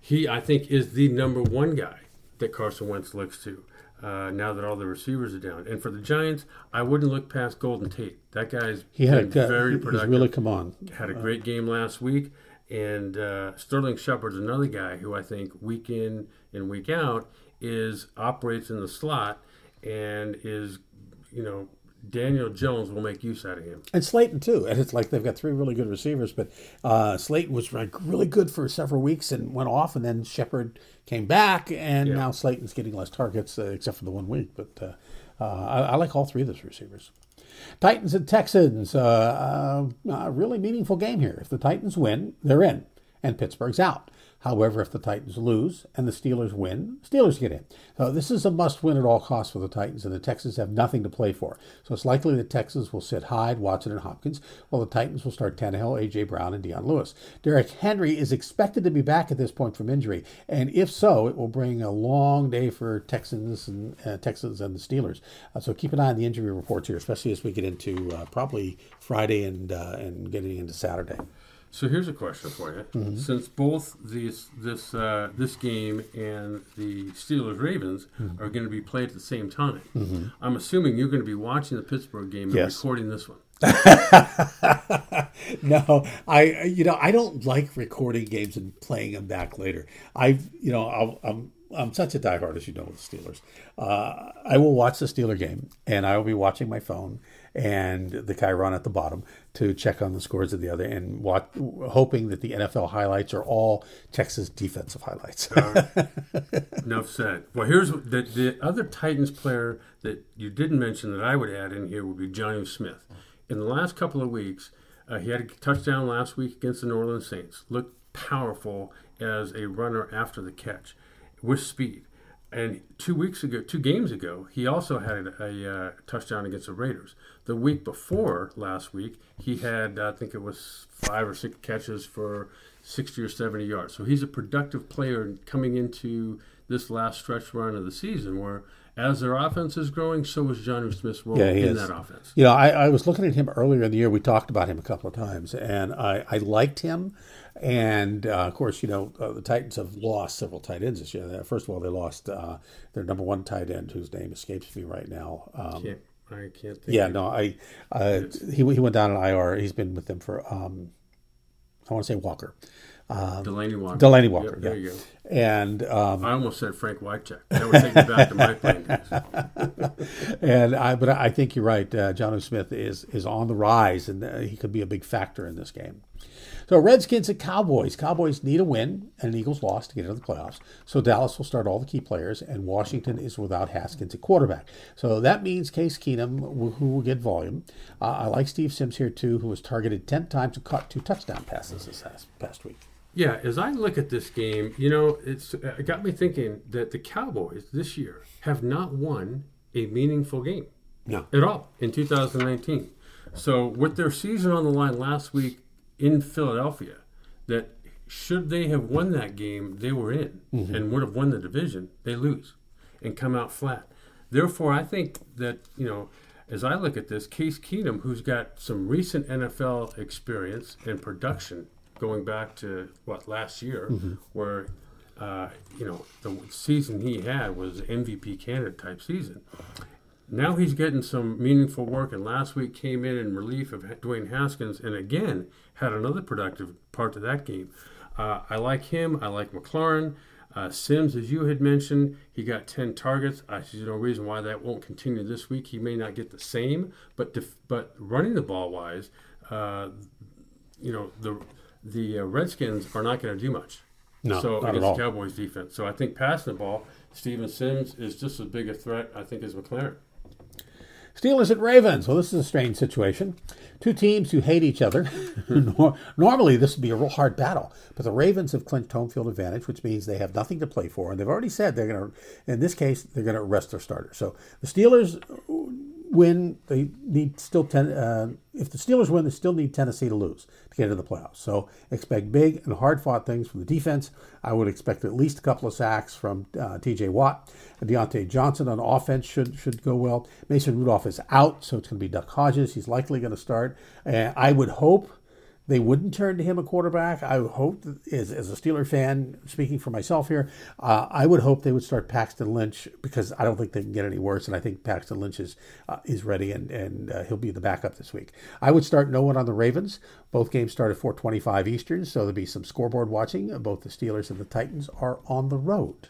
he, I think, is the number one guy that Carson Wentz looks to. Uh, now that all the receivers are down, and for the Giants, I wouldn't look past Golden Tate. That guy's he had a, very productive. He's really come on. Had a great game last week, and uh, Sterling Shepard's another guy who I think week in and week out is operates in the slot and is, you know, Daniel Jones will make use out of him. And Slayton too. And it's like they've got three really good receivers, but uh, Slayton was like really good for several weeks and went off, and then Shepard came back, and yeah. now Slayton's getting less targets uh, except for the one week. But uh, uh I, I, like all three of those receivers. Titans and Texans, uh, uh, a really meaningful game here. If the Titans win, they're in. and Pittsburgh's out. However, if the Titans lose and the Steelers win, Steelers get in. So this is a must-win at all costs for the Titans, and the Texans have nothing to play for. So it's likely the Texans will sit Hyde, Watson, and Hopkins, while the Titans will start Tannehill, A.J. Brown, and Dion Lewis. Derrick Henry is expected to be back at this point from injury, and if so, it will bring a long day for Texans and uh, Texans and the Steelers. Uh, so keep an eye on the injury reports here, especially as we get into uh, probably Friday and uh, and getting into Saturday. So here's a question for you: mm-hmm. Since both these this uh, this game and the Steelers Ravens mm-hmm. are going to be played at the same time, mm-hmm. I'm assuming you're going to be watching the Pittsburgh game and yes. recording this one. no, I you know I don't like recording games and playing them back later. I've you know i am I'm such a diehard as you know with the Steelers. Uh, I will watch the Steeler game and I will be watching my phone and the Chiron at the bottom to check on the scores of the other and watch, hoping that the NFL highlights are all Texas defensive highlights. uh, enough said. Well, here's the, the other Titans player that you didn't mention that I would add in here would be Jonnu Smith. In the last couple of weeks, uh, he had a touchdown last week against the New Orleans Saints. Looked powerful as a runner after the catch with speed. And two weeks ago, two games ago, he also had a, a uh, touchdown against the Raiders. The week before last week, he had, I think it was five or six catches for 60 or 70 yards. So he's a productive player coming into this last stretch run of the season where as their offense is growing, so is Jonnu Smith's role yeah, in is. that offense. You know, I, I, was looking at him earlier in the year. We talked about him a couple of times, and I, I liked him. And uh, of course, you know, uh, the Titans have lost several tight ends this year. First of all, they lost uh, their number one tight end, whose name escapes me right now. Um, I can't think. Yeah, no, I uh, he, he went down an IR. He's been with them for, um, I want to say Walker. Um, Delanie Walker. Delanie Walker. Yep, there you go. And um, I almost said Frank Wycheck. That would take me back to my playing and I, but I think you're right. Uh, Jonnu Smith is is on the rise, and uh, he could be a big factor in this game. So Redskins and Cowboys. Cowboys need a win and an Eagles loss to get into the playoffs. So Dallas will start all the key players, and Washington is without Haskins at quarterback. So that means Case Keenum, who will get volume. Uh, I like Steve Sims here too, who was targeted ten times and caught two touchdown passes this past week. Yeah, as I look at this game, you know, it's it got me thinking that the Cowboys this year have not won a meaningful game. No. At all in 2019. So with their season on the line last week in Philadelphia, that should they have won that game, they were in mm-hmm. and would have won the division, they lose and come out flat. Therefore, I think that, you know, as I look at this, Case Keenum, who's got some recent NFL experience and production going back to what last year, mm-hmm. where uh, you know the season he had was MVP candidate type season. Now he's getting some meaningful work, and last week came in in relief of Dwayne Haskins, and again had another productive part of that game. Uh, I like him. I like McLaurin. Uh, Sims, as you had mentioned, he got 10 targets. I see no reason why that won't continue this week. He may not get the same, but def- but running the ball wise, uh, you know the the uh, Redskins are not going to do much. No, so not against the Cowboys defense. So I think passing the ball, Steven Sims is just as big a threat, I think, as McLaurin. Steelers at Ravens. Well, this is a strange situation. Two teams who hate each other. Normally, this would be a real hard battle, but the Ravens have clinched home field advantage, which means they have nothing to play for, and they've already said they're going to. In this case, they're going to rest their starter. So the Steelers win, they need still ten. Uh, if the Steelers win, they still need Tennessee to lose to get into the playoffs. So expect big and hard fought things from the defense. I would expect at least a couple of sacks from uh, T.J. Watt. Diontae Johnson on offense should should go well. Mason Rudolph is out, so it's going to be Duck Hodges. He's likely going to start. Uh, I would hope they wouldn't turn to him a quarterback. I hope, as, as a Steeler fan, speaking for myself here, uh, I would hope they would start Paxton Lynch because I don't think they can get any worse, and I think Paxton Lynch is uh, is ready and and uh, he'll be the backup this week. I would start no one on the Ravens. Both games start at 4:25 Eastern, so there'll be some scoreboard watching. Both the Steelers and the Titans are on the road.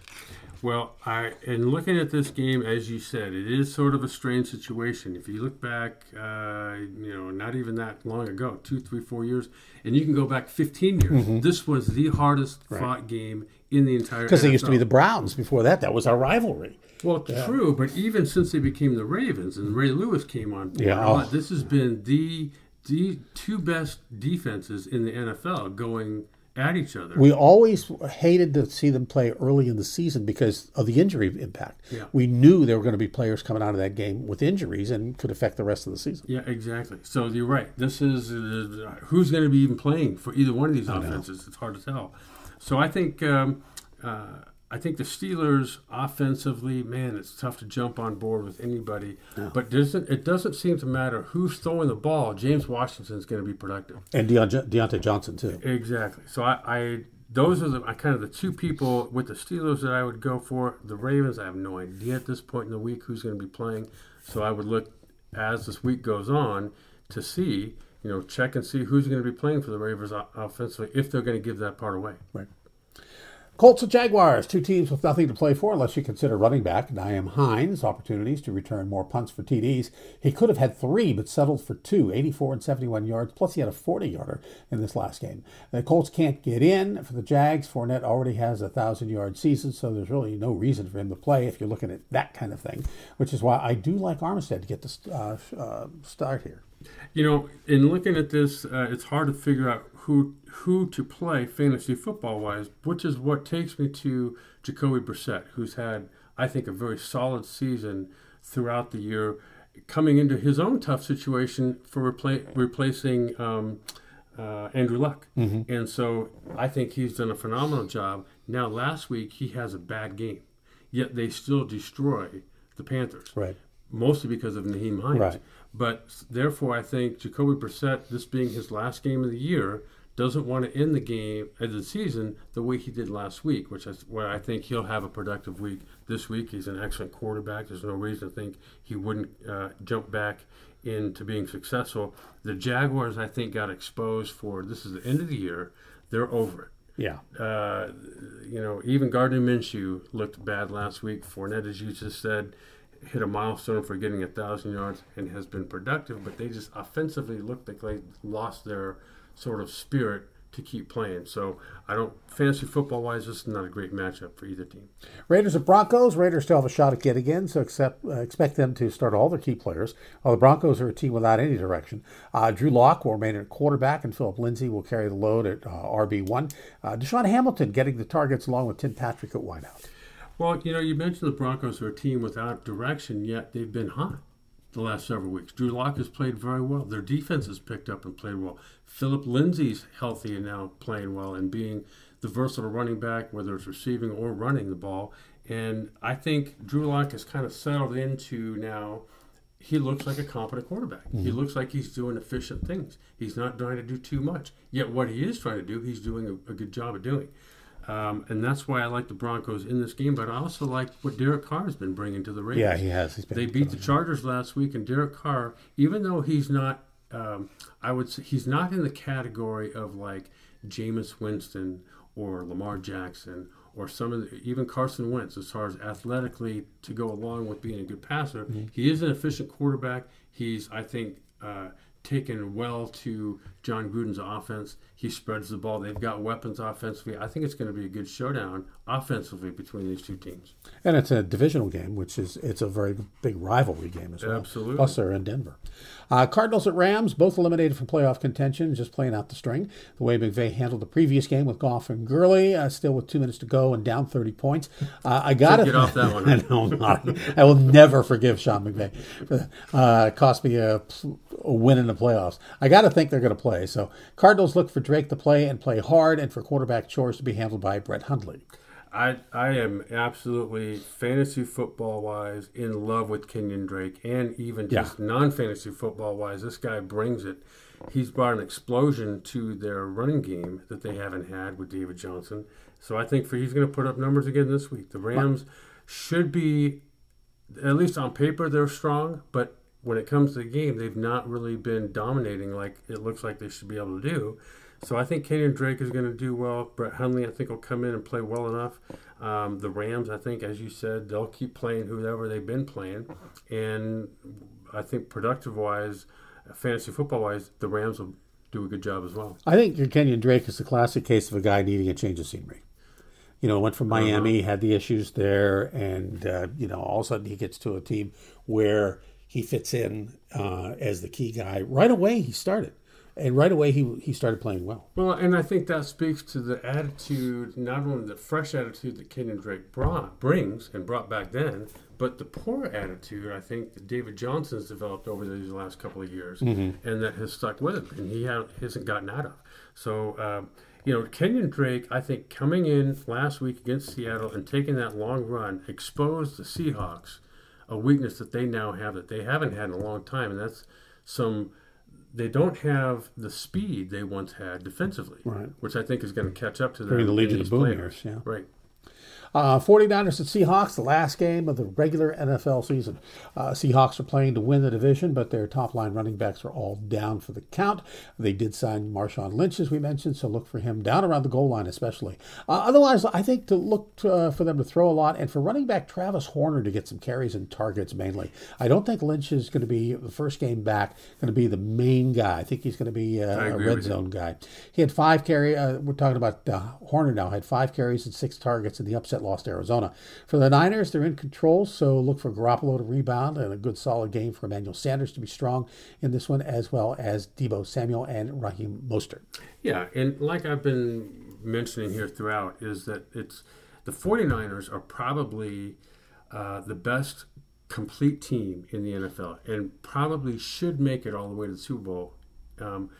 Well, I in looking at this game, as you said, it is sort of a strange situation. If you look back, uh, you know, not even that long ago, two, three, four years, and you can go back 15 years. Mm-hmm. This was the hardest right. fought game in the entire. Because they used to be the Browns before that. That was our rivalry. Well, yeah. true, but even since they became the Ravens and Ray Lewis came on, board, yeah, oh. this has been the the two best defenses in the NFL going at each other. We always hated to see them play early in the season because of the injury impact. Yeah. We knew there were going to be players coming out of that game with injuries and could affect the rest of the season. Yeah, exactly. So you're right. This is uh, who's going to be even playing for either one of these offenses. It's hard to tell. So I think um, uh, I think the Steelers offensively, man, it's tough to jump on board with anybody. But doesn't it doesn't seem to matter who's throwing the ball. James Washington's going to be productive. And Deon- Diontae Johnson, too. Exactly. So I, I those are the I kind of the two people with the Steelers that I would go for. The Ravens, I have no idea at this point in the week who's going to be playing. So I would look as this week goes on to see, you know, check and see who's going to be playing for the Ravens offensively if they're going to give that part away. Right. Colts and Jaguars, two teams with nothing to play for unless you consider running back Nyheim Hines opportunities to return more punts for TDs. He could have had three, but settled for two, 84 and 71 yards, plus he had a 40 yarder in this last game. The Colts can't get in for the Jags. Fournette already has a 1,000 yard season, so there's really no reason for him to play if you're looking at that kind of thing, which is why I do like Armstead to get the uh, uh, start here. You know, in looking at this, uh, it's hard to figure out who who to play fantasy football wise, which is what takes me to Jacoby Brissett, who's had, I think, a very solid season throughout the year, coming into his own tough situation for repla- replacing um, uh, Andrew Luck. And so I think he's done a phenomenal job. Now, last week, he has a bad game, yet they still destroy the Panthers Right. mostly because of Nyheim Hines. Right. But therefore, I think Jacoby Brissett, this being his last game of the year, doesn't want to end the game of the season the way he did last week, which is where I think he'll have a productive week this week. He's an excellent quarterback. There's no reason to think he wouldn't uh, jump back into being successful. The Jaguars, I think, got exposed for this is the end of the year. They're over it Yeah. uh, you know, even Gardner Minshew looked bad last week. Fournette, as you just said, hit a milestone for getting a thousand yards and has been productive, but they just offensively looked like they lost their sort of spirit to keep playing. So I don't fantasy football wise, this is not a great matchup for either team. Raiders and Broncos. Raiders still have a shot at getting again, so accept, uh, expect them to start all their key players. While the Broncos are a team without any direction. Uh, Drew Lock will remain at quarterback, and Philip Lindsay will carry the load at uh, RB1. Uh, DaeSean Hamilton getting the targets along with Tim Patrick at wideout. Well, you know, you mentioned the Broncos are a team without direction, yet they've been hot the last several weeks. Drew Lock has played very well. Their defense has picked up and played well. Philip Lindsay's healthy and now playing well and being the versatile running back, whether it's receiving or running the ball. And I think Drew Lock has kind of settled into now. He looks like a competent quarterback. He looks like he's doing efficient things. He's not trying to do too much. Yet what he is trying to do, he's doing a, a good job of doing. Um, and that's why I like the Broncos in this game. But I also like what Derek Carr has been bringing to the Raiders. Yeah, he has. They beat the Chargers last week, and Derek Carr, even though he's not, um, I would say he's not in the category of like Jameis Winston or Lamar Jackson or some of the, even Carson Wentz as far as athletically to go along with being a good passer. He is an efficient quarterback. He's, I think, uh, taken well to Jon Gruden's offense. He spreads the ball. They've got weapons offensively. I think it's going to be a good showdown offensively between these two teams. And it's a divisional game, which is it's a very big rivalry game as well. Absolutely. Plus, they're in Denver. Uh, Cardinals at Rams, both eliminated from playoff contention, just playing out the string. The way McVay handled the previous game with Goff and Gurley, uh, still with two minutes to go and down 30 points. Uh, I got to get off that one. I know, not. I will never forgive Sean McVay. Uh, it cost me a, a win in the playoffs. I got to think they're going to play. So Cardinals look for Drake to play and play hard, and for quarterback chores to be handled by Brett Hundley. I I am absolutely fantasy football wise in love with Kenyon Drake, and even just non fantasy football wise, this guy brings it. He's brought an explosion to their running game that they haven't had with David Johnson. So I think for he's going to put up numbers again this week. The Rams should be, at least on paper, they're strong, but when it comes to the game, they've not really been dominating like it looks like they should be able to do. So I think Kenyon Drake is going to do well. Brett Hundley, I think, will come in and play well enough. Um, the Rams, I think, as you said, they'll keep playing whoever they've been playing. And I think productive wise, fantasy football wise, the Rams will do a good job as well. I think Kenyon Drake is the classic case of a guy needing a change of scenery. You know, went from Miami, had the issues there, and uh, you know, all of a sudden he gets to a team where he fits in uh, as the key guy right away. He started, and right away he he started playing well. Well, and I think that speaks to the attitude, not only the fresh attitude that Kenyon Drake brought brings and brought back then, but the poor attitude I think that David Johnson's developed over these last couple of years, mm-hmm. and that has stuck with him, and he hasn't gotten out of. So. Um, you know, Kenyon Drake, I think coming in last week against Seattle and taking that long run exposed the Seahawks a weakness that they now have that they haven't had in a long time, and that's some. They don't have the speed they once had defensively, right. which I think is going to catch up to them. During the Legion of Boom years, yeah. Right. Uh, 49ers and Seahawks, the last game of the regular NFL season. Uh, Seahawks are playing to win the division, but their top line running backs are all down for the count. They did sign Marshawn Lynch, as we mentioned, so look for him down around the goal line, especially. Uh, otherwise, I think to look to, uh, for them to throw a lot and for running back Travis Homer to get some carries and targets mainly. I don't think Lynch is going to be the first game back, going to be the main guy. I think he's going to be uh, a red zone guy. He had five carry. Uh, we're talking about Horner now. Had five carries and six targets in the upset lost Arizona. For the Niners, they're in control, so look for Garoppolo to rebound and a good solid game for Emmanuel Sanders to be strong in this one, as well as Deebo Samuel and Raheem Mostert. Yeah, and like I've been mentioning here throughout, is that it's the 49ers are probably uh, the best complete team in the NFL and probably should make it all the way to the Super Bowl. Um,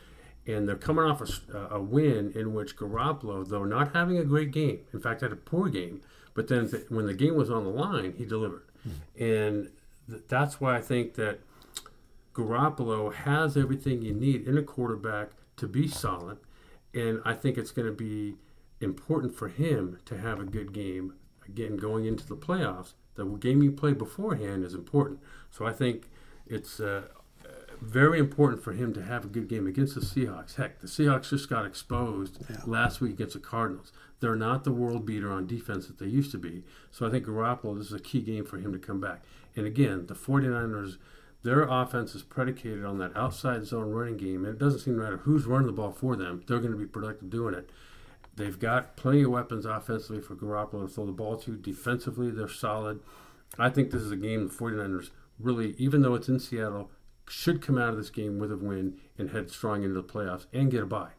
and they're coming off a, a, win in which Garoppolo, though not having a great game, in fact, had a poor game, but then th- when the game was on the line, he delivered. Mm-hmm. And th- that's why I think that Garoppolo has everything you need in a quarterback to be solid. And I think it's going to be important for him to have a good game. Again, going into the playoffs, the game you play beforehand is important. So I think it's uh, very important for him to have a good game against the Seahawks. Heck, the Seahawks just got exposed yeah. last week against the Cardinals. They're not the world beater on defense that they used to be. So I think Garoppolo, this is a key game for him to come back. And again, the 49ers, their offense is predicated on that outside zone running game. And it doesn't seem to matter who's running the ball for them, they're going to be productive doing it. They've got plenty of weapons offensively for Garoppolo to throw the ball to. Defensively, they're solid. I think this is a game the 49ers really, even though it's in Seattle, should come out of this game with a win and head strong into the playoffs and get a bye.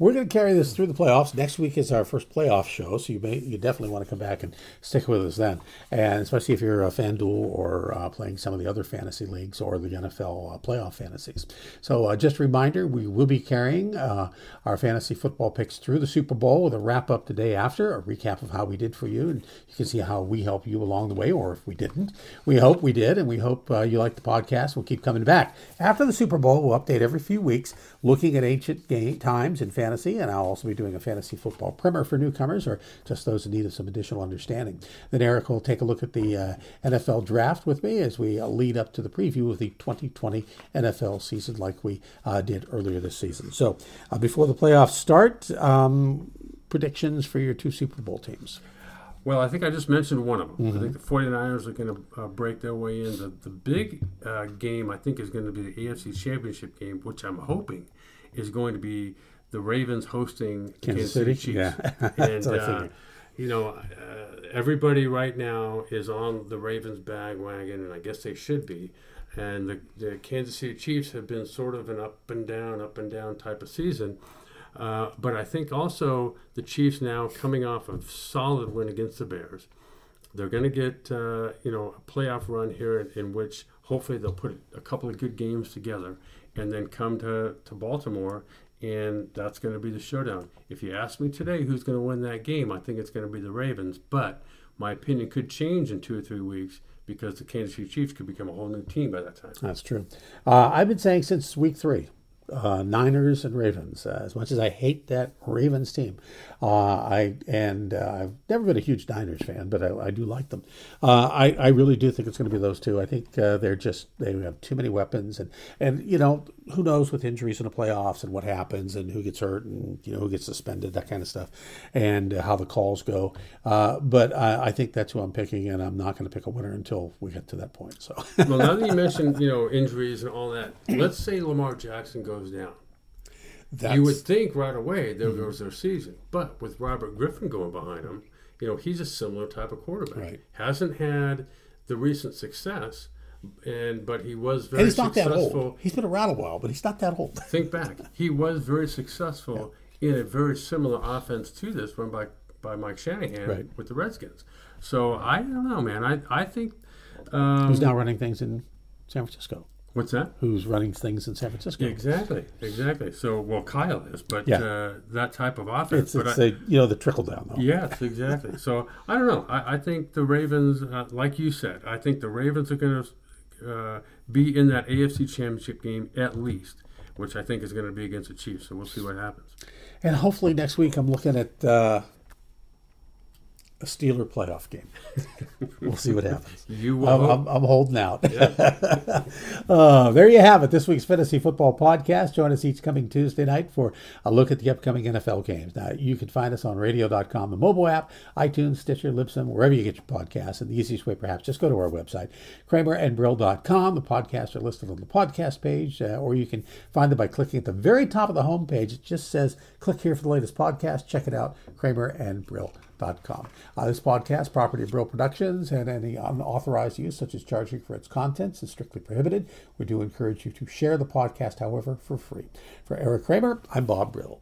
We're going to carry this through the playoffs. Next week is our first playoff show, so you may you definitely want to come back and stick with us then. And especially if you're a FanDuel or uh, playing some of the other fantasy leagues or the NFL uh, playoff fantasies. So uh, just a reminder, we will be carrying uh, our fantasy football picks through the Super Bowl with a wrap up the day after, a recap of how we did for you, and you can see how we help you along the way, or if we didn't. We hope we did, and we hope uh, you like the podcast. We'll keep coming back after the Super Bowl. We'll update every few weeks, looking at ancient game times and fantasy fantasy, and I'll also be doing a fantasy football primer for newcomers or just those in need of some additional understanding. Then Eric will take a look at the uh, NFL draft with me as we uh, lead up to the preview of the 2020 NFL season, like we uh, did earlier this season. So uh, before the playoffs start, um, predictions for your two Super Bowl teams. Well, I think I just mentioned one of them. Mm-hmm. I think the 49ers are going to uh, break their way in. The, the big uh, game, I think, is going to be the AFC Championship game, which I'm hoping is going to be the Ravens hosting Kansas, Kansas City, Chiefs. Yeah, and uh, you know, uh, everybody right now is on the Ravens bandwagon, and I guess they should be. And the, the Kansas City Chiefs have been sort of an up and down, up and down type of season. Uh, but I think also the Chiefs now coming off a solid win against the Bears. They're going to get uh, you know a playoff run here in, in, which hopefully they'll put a couple of good games together and then come to, to Baltimore and that's going to be the showdown. If you ask me today who's going to win that game, I think it's going to be the Ravens, but my opinion could change in two or three weeks because the Kansas City Chiefs could become a whole new team by that time. That's true. Uh, I've been saying since week three uh, Niners and Ravens. Uh, as much as I hate that Ravens team, uh, I and uh, I've never been a huge Niners fan, but I, I do like them. Uh, I I really do think it's going to be those two. I think uh, they're just they have too many weapons, and and you know who knows with injuries in the playoffs and what happens and who gets hurt and you know who gets suspended that kind of stuff, and how the calls go. but I, I, think that's who I'm picking, and I'm not going to pick a winner until we get to that point. So well, now that you mentioned you know injuries and all that, let's say Lamar Jackson goes down. That's... You would think right away there mm-hmm. goes their season, but with Robert Griffin going behind him, you know he's a similar type of quarterback. Right. Hasn't had the recent success, and but he was very and he's not that successful. old. He's been around a while, but he's not that old. Think back, he was very successful in a very similar offense to this one by by Mike Shanahan Right. with the Redskins. So I don't know, man. I I think um, Who's now running things in San Francisco? What's that? Who's running things in San Francisco? Exactly, exactly. So well, Kyle is, but Yeah. uh, that type of offense. It's, but it's I, a, you know the trickle down though. Yes, exactly. so I don't know. I, I think the Ravens, uh, like you said, I think the Ravens are going to uh, be in that AFC Championship game at least, which I think is going to be against the Chiefs. So we'll see what happens. And hopefully next week I'm looking at uh, a Steeler playoff game. we'll see what happens. You will. I'm. I'm, I'm holding out. uh, there you have it. This week's Fantasy Football Podcast. Join us each coming Tuesday night for a look at the upcoming NFL games. Now, you can find us on radio.com, the mobile app, iTunes, Stitcher, Libsyn, wherever you get your podcasts. And the easiest way, perhaps, just go to our website, kramerandbrill.com. The podcasts are listed on the podcast page, uh, or you can find them by clicking at the very top of the homepage. It just says, click here for the latest podcast. Check it out, Uh, this podcast, property of Brill Productions, and any unauthorized use, such as charging for its contents, is strictly prohibited. We do encourage you to share the podcast, however, for free. For Eric Kramer, I'm Bob Brill.